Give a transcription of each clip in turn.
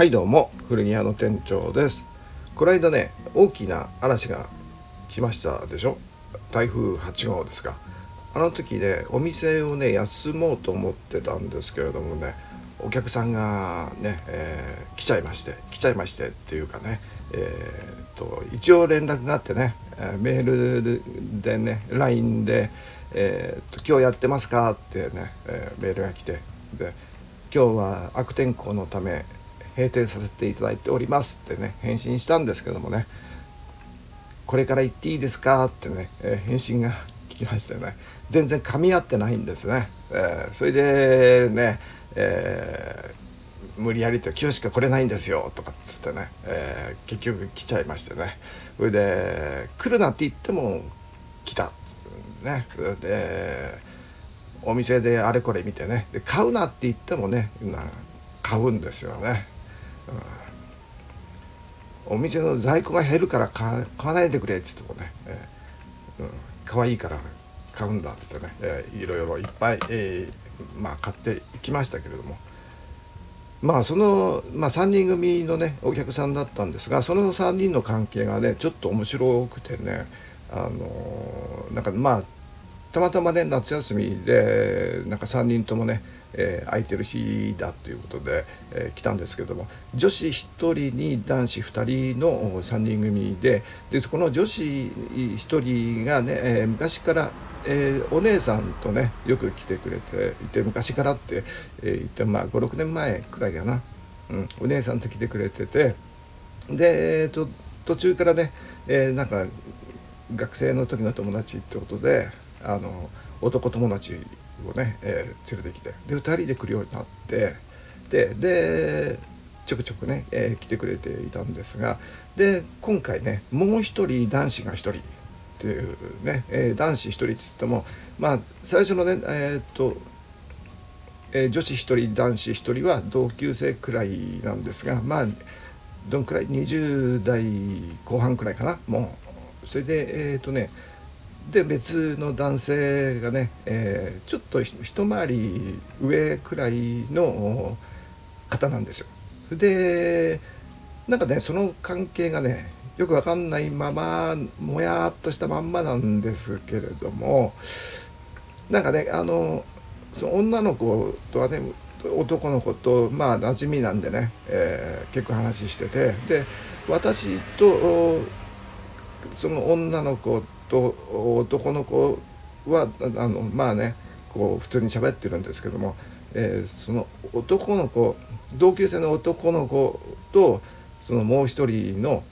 はいどうも古着屋の店長です。この間ね大きな嵐が来ましたでしょ？台風8号ですか。あの時ねお店をね休もうと思ってたんですけれどもねお客さんがね、えー、来ちゃいまして来ちゃいましてっていうかねえー、と一応連絡があってねメールでね LINE で、えーと「今日やってますか?」ってね、えー、メールが来てで「今日は悪天候のため閉店させていただいております」ってね返信したんですけどもね「これから行っていいですか?」ってね、えー、返信が来ましてね全然噛み合ってないんですね。えー、それでね、えー、無理やりと「今日しか来れないんですよ」とかっつってね、えー、結局来ちゃいましてねそれで来るなって言っても来たねでお店であれこれ見てねで買うなって言ってもね買うんですよね、お店の在庫が減るから買わないでくれっつってもね、えーうん、可愛いから買うんだってね、えー、いろいろいっぱい、えー、まあ、買っていきましたけれども。まあその、まあ、3人組のねお客さんだったんですがその3人の関係がねちょっと面白くてねあのなんかまあたまたまね夏休みでなんか3人ともね、えー、空いてる日だということで、えー、来たんですけども女子1人に男子2人の3人組ででこの女子1人がね、えー、昔からえー、お姉さんとねよく来てくれていて昔からって、えー、言ってまあ56年前くらいかな、うん、お姉さんと来てくれててで、えーと、途中からね、えー、なんか学生の時の友達ってことであの男友達をね、えー、連れてきて。で2人で来るようになってででちょくちょくね、えー、来てくれていたんですがで今回ねもう一人男子が1人っていうね、えー、男子1人って言ってもまあ最初のねえ、っと、えー、女子1人男子1人は同級生くらいなんですがまあどんくらい？20代後半くらいかな？もうそれでえ、っとねで別の男性がね、えー、ちょっと一回り上くらいの方なんですよ。でなんかねその関係がねよくわかんないままもやっとしたまんまなんですけれどもなんかねあのその女の子とはね男の子とまあ馴染みなんでね、えー、結構話しててで私とその女の子とと男の子はあのまあねこう普通に喋ってるんですけども、えー、その男の子同級生の男の子とそのもう一人の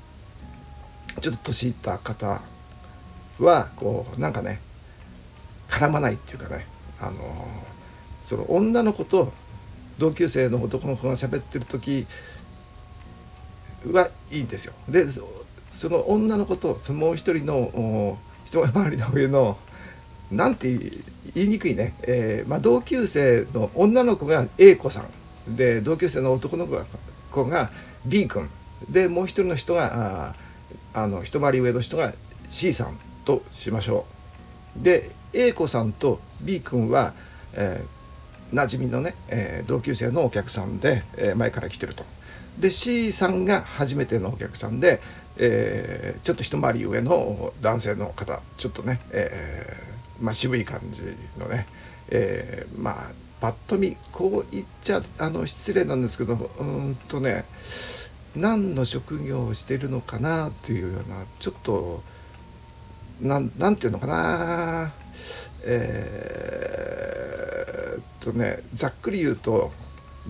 ちょっと年いった方はこうなんかね絡まないっていうかねあのその女の子と同級生の男の子が喋ってる時はいいんですよ。でその女の子とそのもう一人の一回りの上のなんて言いにくいね、えーまあ、同級生の女の子が A 子さんで同級生の男の子が B 君でもう一人の人がああの一回り上の人が C さんとしましょう。で A 子さんと B 君は、えー、馴染みのね、えー、同級生のお客さんで、えー、前から来てると。で C さんが初めてのお客さんで、えー、ちょっと一回り上の男性の方ちょっとね、えー、まあ、渋い感じのね、えー、まあパッと見こう言っちゃあの失礼なんですけどうんとね何の職業をしてるのかなというようなちょっとなんなんていうのかなえー、っとねざっくり言うと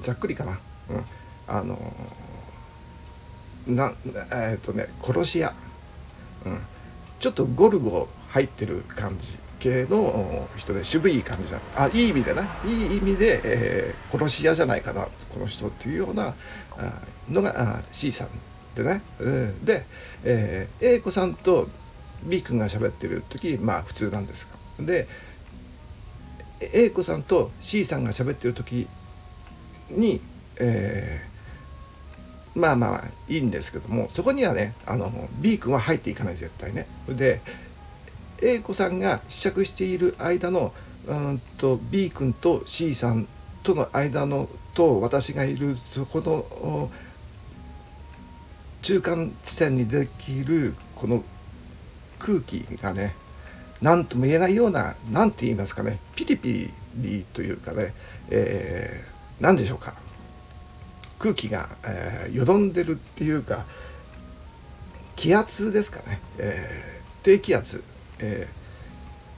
ざっくりかな、うん、あのなえー、っとね殺し屋、うん、ちょっとゴルゴ入ってる感じ系の人で渋い感じだあいい意味でな。いい意味で、えー、殺し屋じゃないかな。この人っていうようなのがあ C さんでね、うん、で、えー、A 子さんと B 君が喋ってる時まあ普通なんです。がで A 子さんと C さんが喋ってる時に、えまあまあいいんですけどもそこにはねあの B 君は入っていかない絶対ね。で A 子さんが試着している間のうんと B 君と C さんとの間のと私がいるそこの中間地点にできるこの空気がね何とも言えないような何て言いますかねピリピリというかね、えー、何でしょうか空気が、えー、よどんでるっていうか気圧ですかね、えー、低気圧、え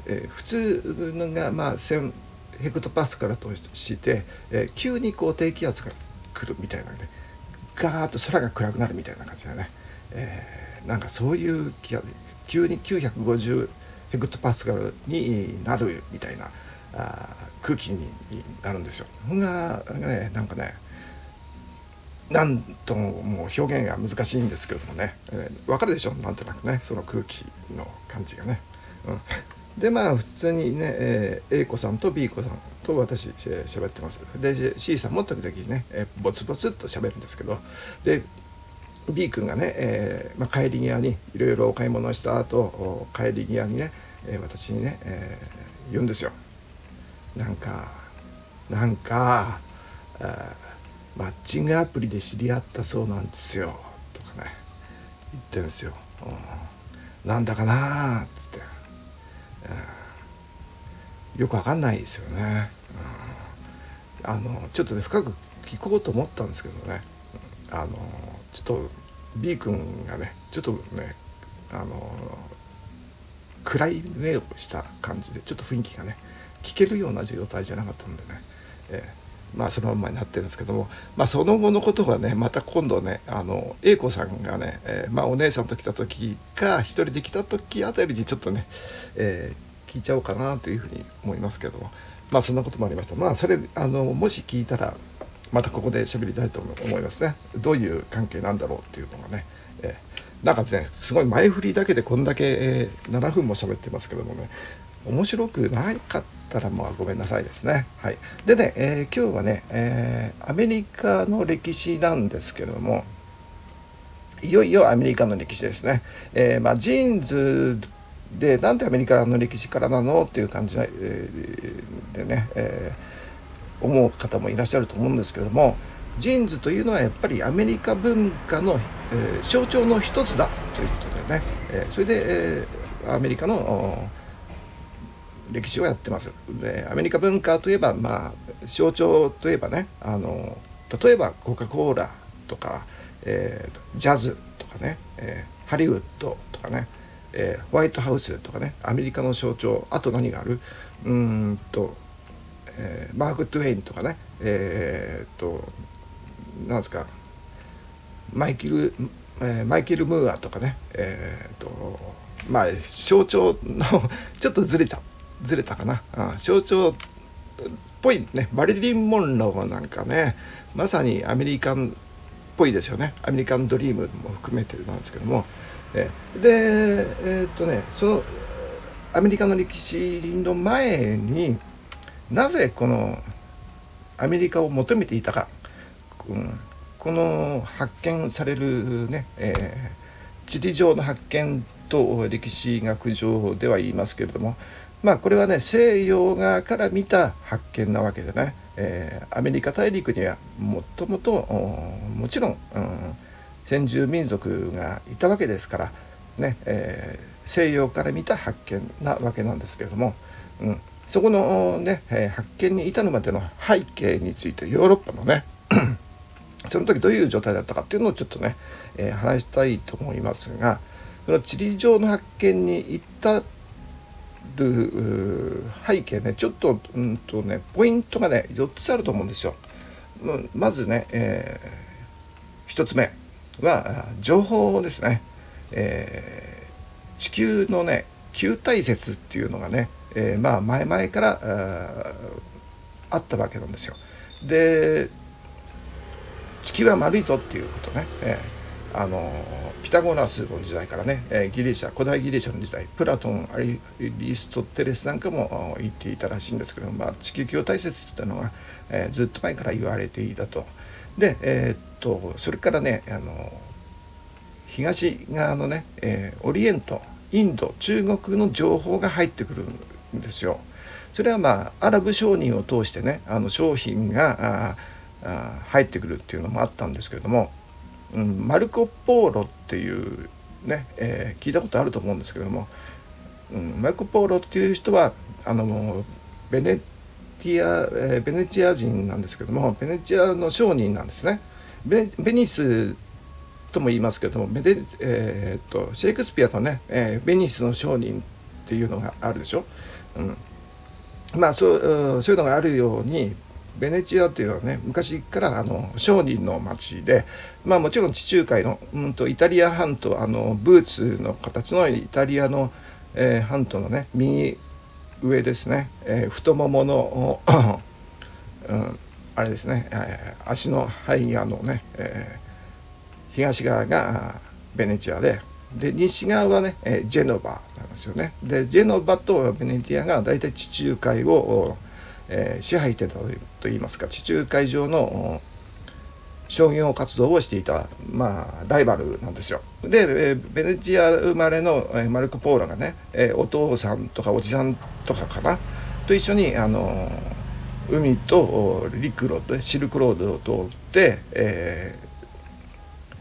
ーえー、普通のがまあ1000ヘクトパスカルとして、えー、急にこう低気圧が来るみたいなねガーッと空が暗くなるみたいな感じでね、えー、なんかそういう気圧急に950ヘクトパスカルになるみたいなあ空気になるんですよ。そんなねなんかねなんともう表現が難しいんですけどもね、えー、分かるでしょ？なんとなくねその空気の感じがね。うん、でまあ普通にね、えー、A 子さんと B 子さんと私喋ってます。で C さんも時々ね、えー、ボツボツっと喋るんですけどで B 君がね、えーまあ、帰り際にいろいろお買い物した後帰り際にね、えー、私にね、えー、言うんですよ。なんかなんかあマッチングアプリで知り合ったそうなんですよ」とかね。言ってるんですよ。うん、なんだかなっつって、うん、よくわかんないですよね。うん、あのちょっとね深く聞こうと思ったんですけどね。あのちょっと B 君がねちょっとねあの暗い目をした感じでちょっと雰囲気がね聞けるような状態じゃなかったんでね、え。まあ、そのままになってるんですけども、まあ、その後のことがねまた今度ねあの A 子さんがね、えー、まあ、お姉さんと来た時か一人で来た時あたりにちょっとね、えー、聞いちゃおうかなというふうに思いますけどもまあそんなこともありました。まあそれあのもし聞いたらまたここで喋りたいと思いますね。どういう関係なんだろうっていうのがね、なんかねすごい前振りだけでこんだけ、えー、7分も喋ってますけどもね面白くなかったらまあごめんなさいですね。はい、でね、えー、今日はね、えー、アメリカの歴史なんですけれどもいよいよアメリカの歴史ですね。えー、まあ、ジーンズでなんでアメリカの歴史からなのっていう感じでね、え、思う方もいらっしゃると思うんですけどもジーンズというのはやっぱりアメリカ文化の、えー、象徴の一つだということでね、えー、それで、えー、アメリカの歴史をやってます。でアメリカ文化といえばまあ象徴といえばねあの例えばコカ・コーラとか、えー、ジャズとかね、えー、ハリウッドとかね、えー、ホワイトハウスとかねアメリカの象徴。あと何がある？うんと、えー、マーク・トゥエインとかねえー、っとなんですかマイケル、えー、マイケル・ムーアとかねえー、っとまあ象徴の ちょっとずれちゃずれたかな、あ象徴っぽいねマリリン・モンローなんかねまさにアメリカンっぽいですよね。アメリカンドリームも含めてなんですけども。えでえー、っとねそのアメリカの歴史の前になぜこのアメリカを求めていたか、うん、この発見されるね、えー、地理上の発見と歴史学上では言いますけれどもまあこれはね西洋側から見た発見なわけでね、えー、アメリカ大陸にはもともともちろん、うん、先住民族がいたわけですからね、えー、西洋から見た発見なわけなんですけれども、うん、そこのね、えー、発見に至るまでの背景についてヨーロッパのねその時どういう状態だったかっていうのをちょっとね、えー、話したいと思いますがその地理上の発見に至る背景ねちょっと,、うんとね、ポイントがね4つあると思うんですよ。まずね、えー、1つ目は情報ですね、えー、地球のね球体説っていうのがね、えー、まあ前々からあったわけなんですよ。で地球は丸いぞっていうことね、えー、あのピタゴラスの時代からね、えギリシャ古代ギリシャの時代プラトンアリストテレスなんかも言っていたらしいんですけど、まあ、地球球体説っていうのは、えー、ずっと前から言われていたと。で、えー、っとそれからねあの東側のね、えー、オリエントインド中国の情報が入ってくるんですよ。それはまあアラブ商人を通してねあの商品がああ入ってくるっていうのもあったんですけれどもうん、マルコ・ポーロっていうね、えー、聞いたことあると思うんですけども、うん、マルコ・ポーロっていう人はあのベネティア、えー、ベネチア人なんですけどもベネチアの商人なんですね。ベベニスとも言いますけどもベネ、えー、っとシェイクスピアとね、えー、ベニスの商人っていうのがあるでしょ。うんまあそうそういうのがあるようにベネチアっていうのはね昔からあの商人の町でまあもちろん地中海の、うんと、イタリア半島あのブーツの形のイタリアの、えー、半島のね右上ですね、えー、太ももの、うん、あれですね、えー、足の肺側のね、えー、東側がベネチアでで西側はね、えー、ジェノバなんですよね。でジェノバとベネチアが大体地中海を、えー、支配してたといいますか地中海上の商業活動をしていた、まあ、ライバルなんですよ。で、えー、ベネチア生まれの、えー、マルコ・ポーロがね、えー、お父さんとかおじさんとかかな？と一緒に、あの海と陸路でシルクロードを通って、え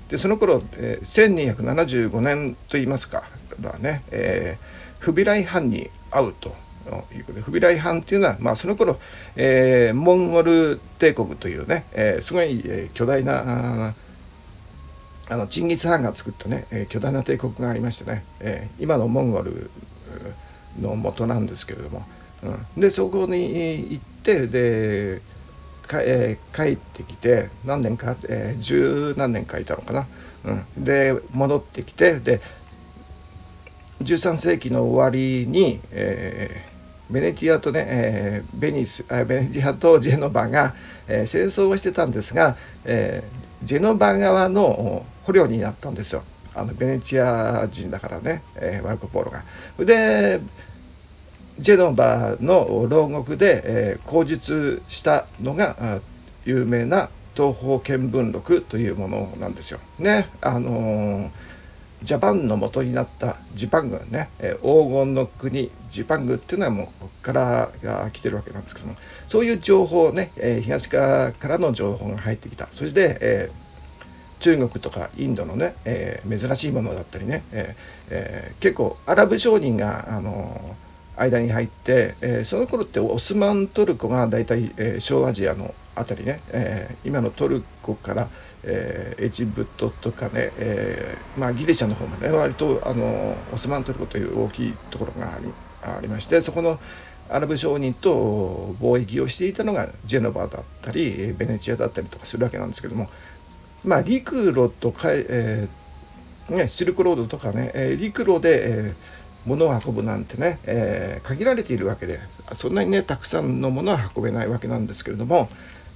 ー、でその頃、えー、1275年といいますかはね、えー、フビライ藩に会うと。いうことでフビライ藩っていうのは、まあ、その頃、えー、モンゴル帝国というね、えー、すごい、えー、巨大なあのチンギス・ハンが作ったね、えー、巨大な帝国がありましてね、えー、今のモンゴルの元なんですけれども、うん、でそこに行ってでか、えー、帰ってきて何年か、えー、十何年かいたのかな、うん、で戻ってきてで13世紀の終わりに、えー、ベネチアとね、えー、ベニスベネチアとジェノバが、えー、戦争をしてたんですが、えー、ジェノバ側の捕虜になったんですよあのベネチア人だからね、えー、マルコ・ポーロが。でジェノバの牢獄で、えー、口述したのが有名な東方見聞録というものなんですよ。ねあのージャパンの元になったジパングね、え黄金の国ジパングっていうのはもうここからが来てるわけなんですけどもそういう情報ね、え東側からの情報が入ってきた。そして、えー、中国とかインドのね、えー、珍しいものだったりね、ええー、結構アラブ商人が、あの間に入って、えその頃ってオスマントルコが大体、え小アジアの辺りね、え今のトルコから、えー、エジプトとかね、えーまあ、ギリシャの方もね割とあのオスマントルコという大きいところがありありましてそこのアラブ商人と貿易をしていたのがジェノバだったりベネチアだったりとかするわけなんですけどもまあ陸路とか、えーね、シルクロードとかね、えー、陸路で、えー、物を運ぶなんてね、えー、限られているわけでそんなにねたくさんのものは運べないわけなんですけれども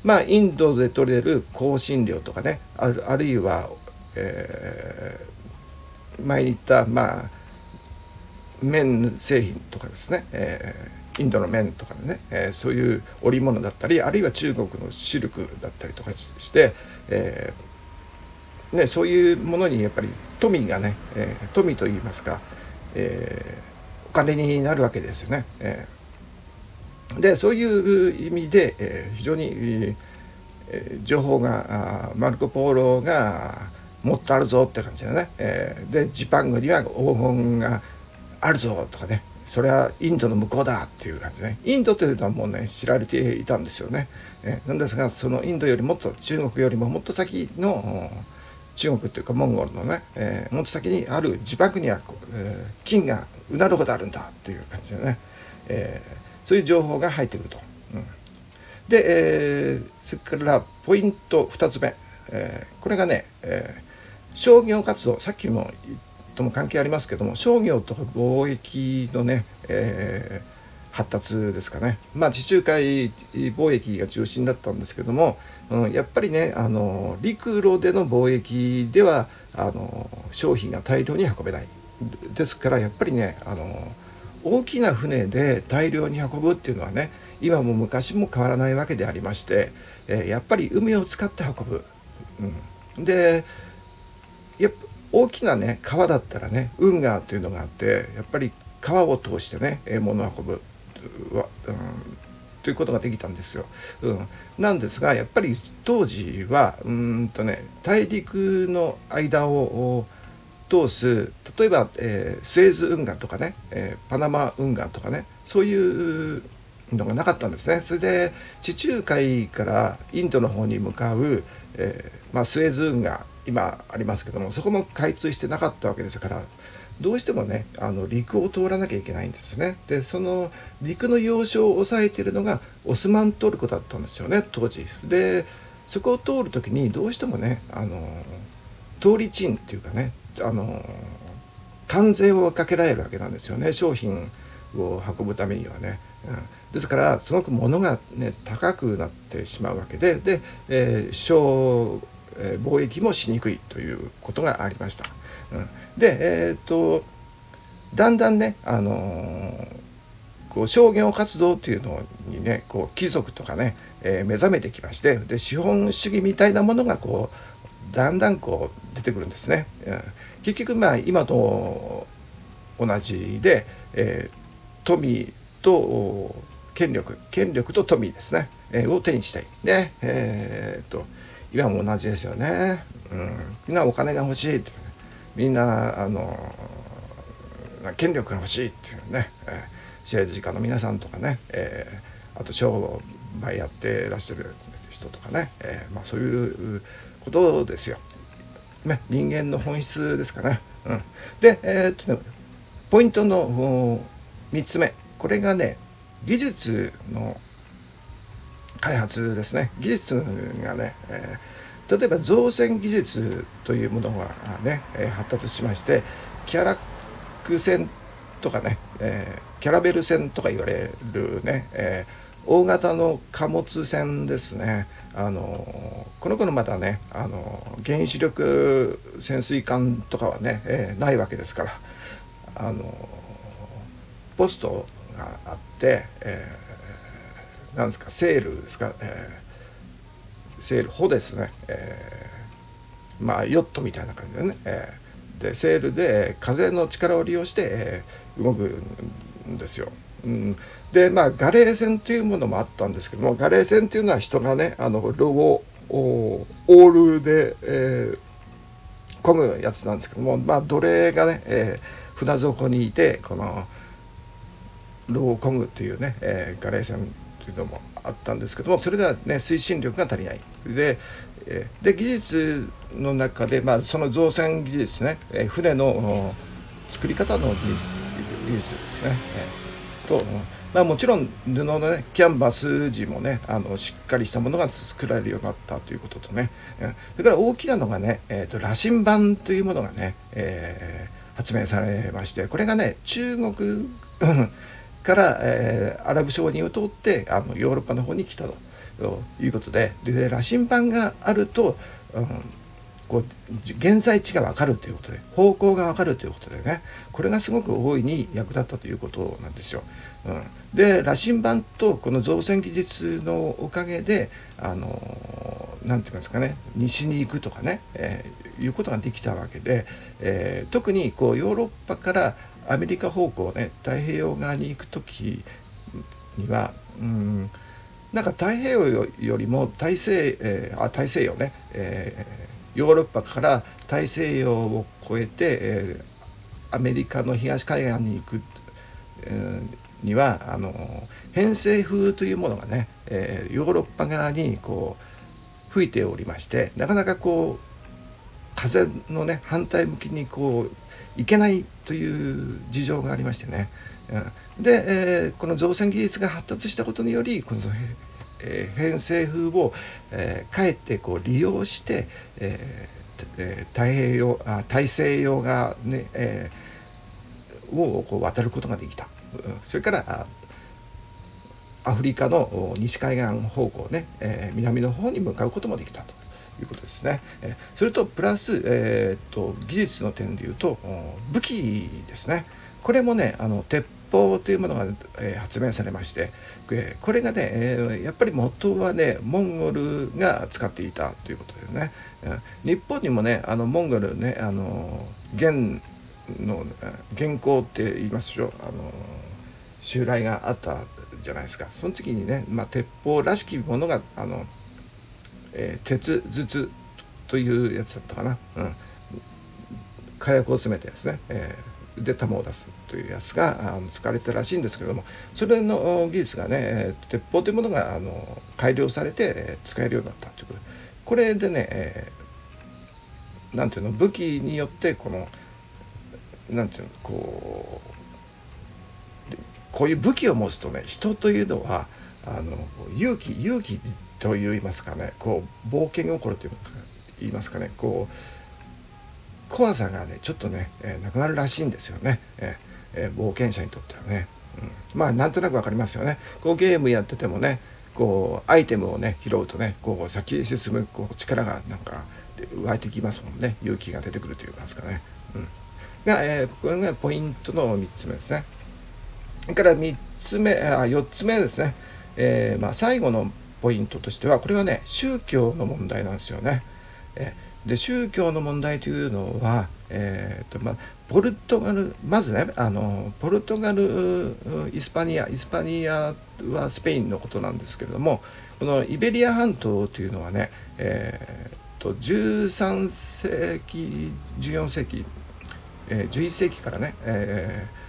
まあ、インドで取れる香辛料とかねあるあるいは、えー、前に言った、まあ、綿製品とかですね、えー、インドの綿とかね、えー、そういう織物だったりあるいは中国のシルクだったりとかして、えーね、そういうものにやっぱり富がね、えー、富といいますか、えー、お金になるわけですよね。えーでそういう意味で、えー、非常に、えー、情報がマルコ・ポーロがもっとあるぞって感じだね、えー、でジパングには黄金があるぞとかね。それはインドの向こうだっていう感じね。インドというのはもうね知られていたんですよね、えー、なんですがそのインドよりもっと中国よりももっと先の中国っていうかモンゴルのね、えー、もっと先にあるジパングには、えー、金がうなるほどあるんだっていう感じでね、えーそういう情報が入ってくると。うん、で、えー、それからポイント2つ目、えー、これがね、えー、商業活動。さっきもとも関係ありますけども商業と貿易のね、えー、発達ですかね、まあ、地中海貿易が中心だったんですけども、うん、やっぱりねあの陸路での貿易ではあの商品が大量に運べない。ですからやっぱりねあの大きな船で大量に運ぶっていうのはね今も昔も変わらないわけでありまして、え、やっぱり海を使って運ぶ。うん、でやっぱ大きなね川だったらね運河というのがあってやっぱり川を通してね物を運ぶ、うん、ということができたんですよ。うん、なんですがやっぱり当時はうんとね大陸の間を通す例えば、えー、スエズ運河とかね、えー、パナマ運河とかねそういうのがなかったんですね。それで地中海からインドの方に向かう、えー、まあ、スエズ運河今ありますけどもそこも開通してなかったわけですからどうしてもねあの陸を通らなきゃいけないんですよね。でその陸の要衝を抑えているのがオスマントルコだったんですよね当時。でそこを通る時にどうしてもねあの通り賃っていうかねあの関税をかけられるわけなんですよね商品を運ぶためにはね。うん、ですからすごく物がね高くなってしまうわけでで、えー、小、えー、貿易もしにくいということがありました。うん、でえー、っとだんだんね、あのー、こう商業活動っていうのにねこう貴族とかね、えー、目覚めてきましてで資本主義みたいなものがこうだんだんこう出てくるんですね。うん、結局まあ今と同じで、えー、富と権力権力と富ですね、えー、を手にしたい。でえー、っと今も同じですよね。うん、みんなお金が欲しいってみんなあの権力が欲しいっていうね、えー、政治家の皆さんとかね、えー、あと商売やってらっしゃる人とかね、えー、まあ、そういうことですよ。ね、人間の本質ですかね。うん、で、えー、っとね、ポイントの3つ目これがね技術の開発ですね技術がね、えー例えば造船技術というものがね、え発達しましてキャラク船とかね、えー、キャラベル船とか言われるね、えー、大型の貨物船ですねあのこの頃まだねあの原子力潜水艦とかはね、えー、ないわけですからあのポストがあって、えー、なんですかセールですか、えーセール帆ですね、えー、まあヨットみたいな感じでね、えー、でセールで風の力を利用して、えー、動くんですよ。うん、でまあガレー船というものもあったんですけどもガレー船というのは人がねあのロゴオールで、えー、漕ぐやつなんですけどもまあ奴隷がね、えー、船底にいてこのロゴを漕ぐというね、えー、ガレー船というのもあったんですけどもそれではね推進力が足りない。でで技術の中で、まあ、その造船技術ね船の作り方の技術ですね、と、まあ、もちろん布のねキャンバス地もねあのしっかりしたものが作られるようになったということとね。それから大きなのがね、えーと、羅針盤というものがね、えー、発明されましてこれがね中国 から、えー、アラブ商人を通ってあのヨーロッパの方に来たということで。で羅針盤があると、うん、こう現在地が分かるということで方向が分かるということでねこれがすごく大いに役立ったということなんですよ。うん、で羅針盤とこの造船技術のおかげであの何て言いますかね西に行くとかね、えー、いうことができたわけで、えー、特にこうヨーロッパからアメリカ方向ね太平洋側に行く時にはうんなんか太平洋よりも大西,、えー、あ大西洋ね、えー、ヨーロッパから大西洋を越えて、えー、アメリカの東海岸に行く、えー、にはあの偏西風というものがね、えー、ヨーロッパ側にこう吹いておりましてなかなかこう風のね反対向きにこういけないという事情がありましてね、うん、で、えー、この造船技術が発達したことによりこの、えー、偏西風を、えー、かえってこう利用して、えー、太平洋あ大西洋がね、えー、をこう渡ることができた、それからアフリカの西海岸方向ね、えー、南の方に向かうこともできたと。いうことですね。えそれとプラス、えーと、技術の点でいうと武器ですね。これもねあの鉄砲というものが、え、発明されまして、これがね、え、やっぱり元はねモンゴルが使っていたということですね。日本にもねあのモンゴルねあの元の元寇って言いますでしょ？あの襲来があったじゃないですか。その時にね、まあ、鉄砲らしきものがあの、えー、鉄筒というやつだったかな、うん、火薬を詰めたやつね、えー、で弾を出すというやつがあの使われたらしいんですけれどもそれの技術がね鉄砲というものがあの改良されて使えるようになったということこれでね、えー、なんていうの武器によってこのなんていうのこうこういう武器を持つとね人というのはあの勇気勇気といいますかねこう冒険心というか言いますかねこう怖さがねちょっとね、えー、なくなるらしいんですよね、えーえー、冒険者にとってはね、うん、まあなんとなく分かりますよね。こうゲームやっててもねこうアイテムをね拾うとねこう先へ進むこう力がなんか湧いてきますもんね。勇気が出てくるといいますかね、うん、が、えー、これがポイントの3つ目ですね。それから3つ目あ4つ目ですね、えー、まあ、最後のポイントとしてはこれはね宗教の問題なんですよね。えで宗教の問題というのは、えーとまあ、ポルトガルまずねあのポルトガルイスパニアイスパニアはスペインのことなんですけれどもこのイベリア半島というのはね、えーと、13世紀14世紀、えー、11世紀からね、えー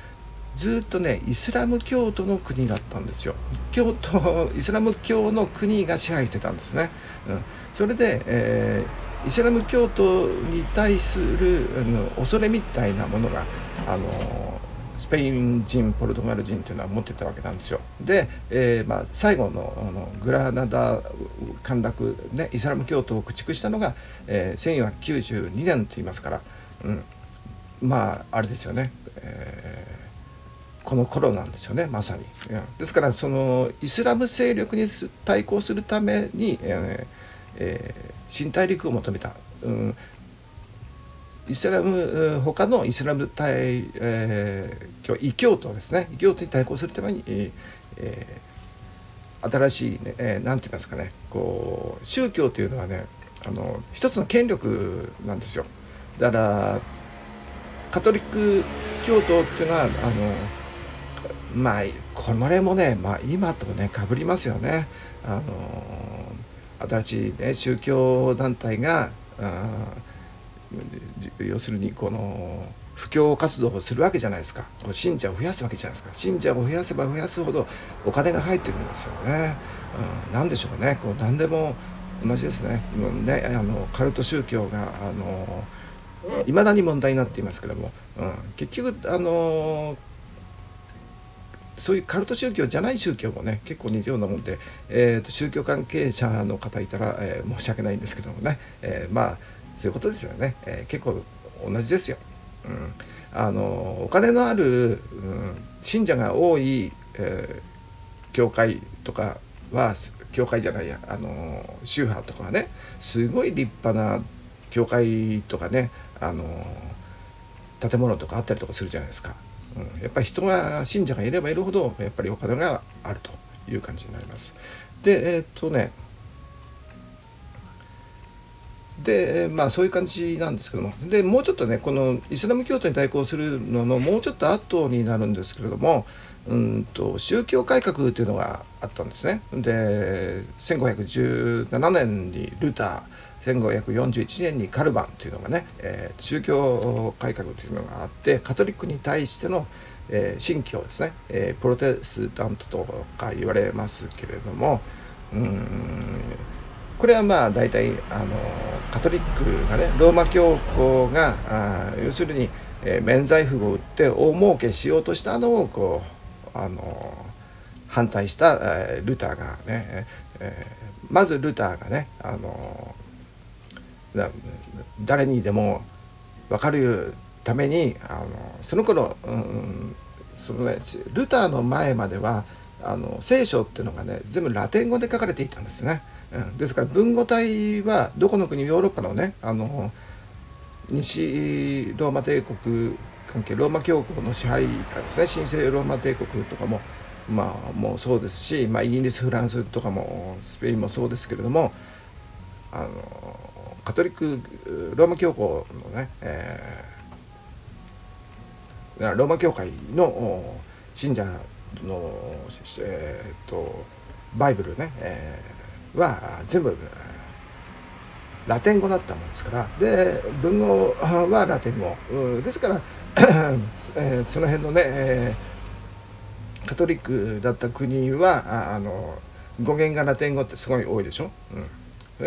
ずっとねイスラム教徒の国だったんですよ。教徒イスラム教の国が支配してたんですね、うん、それで、えー、イスラム教徒に対するあの恐れみたいなものがあのスペイン人ポルトガル人というのは持ってたわけなんですよ。で、えーまあ、最後のあのグラナダ陥落、ね、イスラム教徒を駆逐したのが、えー、1492年と言いますから、うん、まああれですよね、えーこの頃なんですよねまさに。ですからそのイスラム勢力に対抗するために、えーえー、新大陸を求めた、うん、イスラム他のイスラム対、えー、異教徒ですね異教徒に対抗するために、えー、新しいね、えー、なんて言いますかねこう宗教というのはねあの一つの権力なんですよ。だからカトリック教徒っていうのはあのまあこれもね、まあ、今とねかぶりますよね。あの新しい、ね、宗教団体が要するにこの布教活動をするわけじゃないですか。こう信者を増やすわけじゃないですか。信者を増やせば増やすほどお金が入ってくるんですよね。うん、何でしょうかね。こう何でも同じですね。ねあのカルト宗教があのいまだに問題になっていますけども、うん、結局あのそういうカルト宗教じゃない宗教もね結構似たようなもんで、えーと、宗教関係者の方いたら、えー、申し訳ないんですけどもね、えー、まあそういうことですよね、えー、結構同じですよ。うん、あのお金のある、うん、信者が多い、え、教会とかは教会じゃないやあの宗派とかはねすごい立派な教会とかねあの建物とかあったりとかするじゃないですか。うん、やっぱり人が信者がいればいるほどやっぱりお金があるという感じになります。でえー、っとねでまあそういう感じなんですけどもでもうちょっとねこのイスラム教徒に対抗するののもうちょっと後になるんですけれどもうんと宗教改革というのがあったんですね。で1517年にルター1541年にカルバンというのがね、えー、宗教改革というのがあってカトリックに対しての、えー、信教ですね、えー、プロテスタントとか言われますけれどもうんこれはまあ大体あのカトリックがねローマ教皇があ要するに、えー、免罪符を打って大儲けしようとしたのをこうあの反対した、えー、ルターがね、えー、まずルターがねあの誰にでも分かるためにあのその頃、うん、そのねルターの前まではあの聖書っていうのがね全部ラテン語で書かれていたんですね。うん、ですから文語体はどこの国ヨーロッパのねあの西ローマ帝国関係ローマ教皇の支配下ですね神聖ローマ帝国とかもまあもうそうですし、まあ、イギリスフランスとかもスペインもそうですけれどもあのカトリックローマ教皇のね、えー、ローマ教会の信者の、えー、とバイブルね、えー、は全部ラテン語だったもんですから。で文豪はラテン語。ですから えー、その辺のね、えー、カトリックだった国はあの語源がラテン語ってすごい多いでしょ？うん。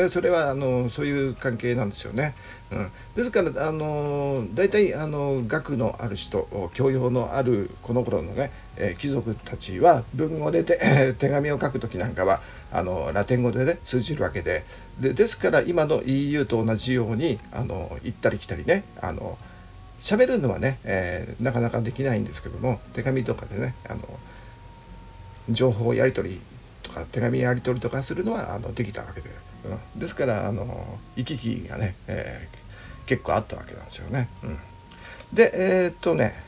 それはあのそういう関係なんですよね。うん、ですからあの大体あの学のある人教養のあるこの頃のね、え、貴族たちは文語で手手紙を書く時なんかはあのラテン語でね通じるわけで。でですから今の EU と同じようにあの行ったり来たりねあの喋るのはね、えー、なかなかできないんですけども手紙とかでねあの情報やり取りとか手紙やり取りとかするのはあのできたわけで、うん、ですからあの行き来がね、えー、結構あったわけなんですよね。うん、でえー、っとね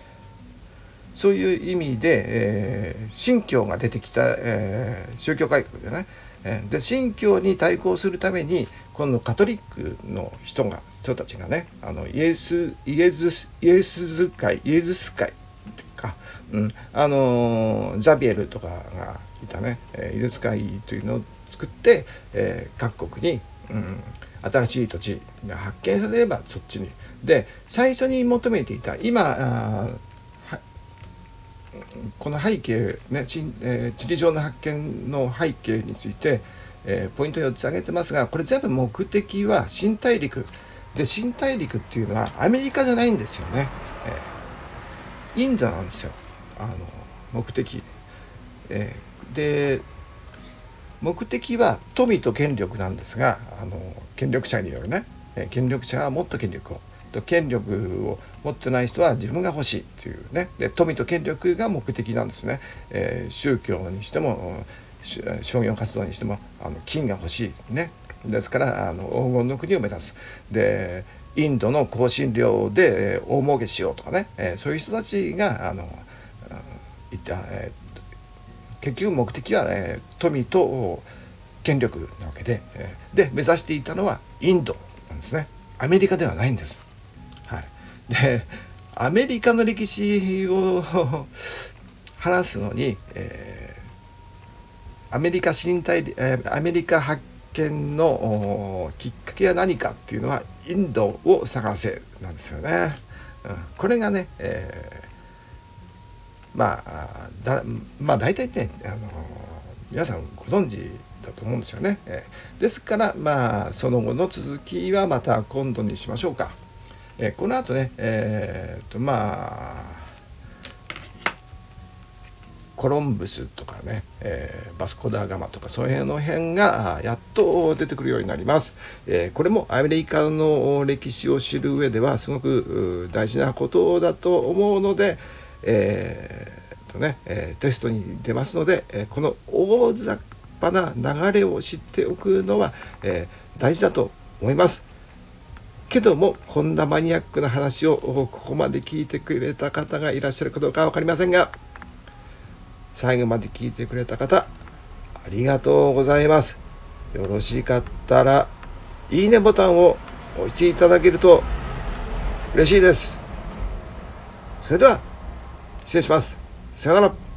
そういう意味で、えー、新教が出てきた、えー、宗教改革でね、えー、で新教に対抗するために今度カトリックの人が人たちがねあのイエスイエズイエス会イエズス会か、うん、あのザビエルとかがいたね、えイエズス会というのを作って、えー、各国に、うん、新しい土地が発見されればそっちに。で最初に求めていた今この背景ね地,、えー、地理上の発見の背景について、えー、ポイント4つ挙げてますがこれ全部目的は新大陸。で新大陸っていうのはアメリカじゃないんですよね、えー、インドなんですよ。あの目的、えー、で目的は富と権力なんですがあの権力者によるね。権力者はもっと権力を。と権力を持ってない人は自分が欲しいっていうね。で富と権力が目的なんですね、えー、宗教にしても商業活動にしてもあの金が欲しいね。ですからあの黄金の国を目指す。でインドの香辛料で大儲けしようとかね、えー、そういう人たちがあの言った、えー、結局目的は、えー、富と権力なわけで、えー、で目指していたのはインドなんですねアメリカではないんです。はい、でアメリカの歴史を話すのに、えー、アメリカ新大、えー、アメリカ発見のきっかけは何かっていうのはインドを探せなんですよね。うん、これがね、えー、まあだまあ大体ね、あの皆さんご存知だと思うんですよね。え、ですからまあその後の続きはまた今度にしましょうか。え、この後ね、えーとまあコロンブスとかね、えー、バスコ・ダ・ガマとかそういうの辺がやっと出てくるようになります、えー、これもアメリカの歴史を知る上ではすごく大事なことだと思うので、えーとねえテストに出ますので、えこの大雑把な流れを知っておくのは、え大事だと思います。けどもこんなマニアックな話をここまで聞いてくれた方がいらっしゃるかどうか分かりませんが最後まで聞いてくれた方、ありがとうございます。よろしかったら、いいねボタンを押していただけると嬉しいです。それでは、失礼します。さよなら。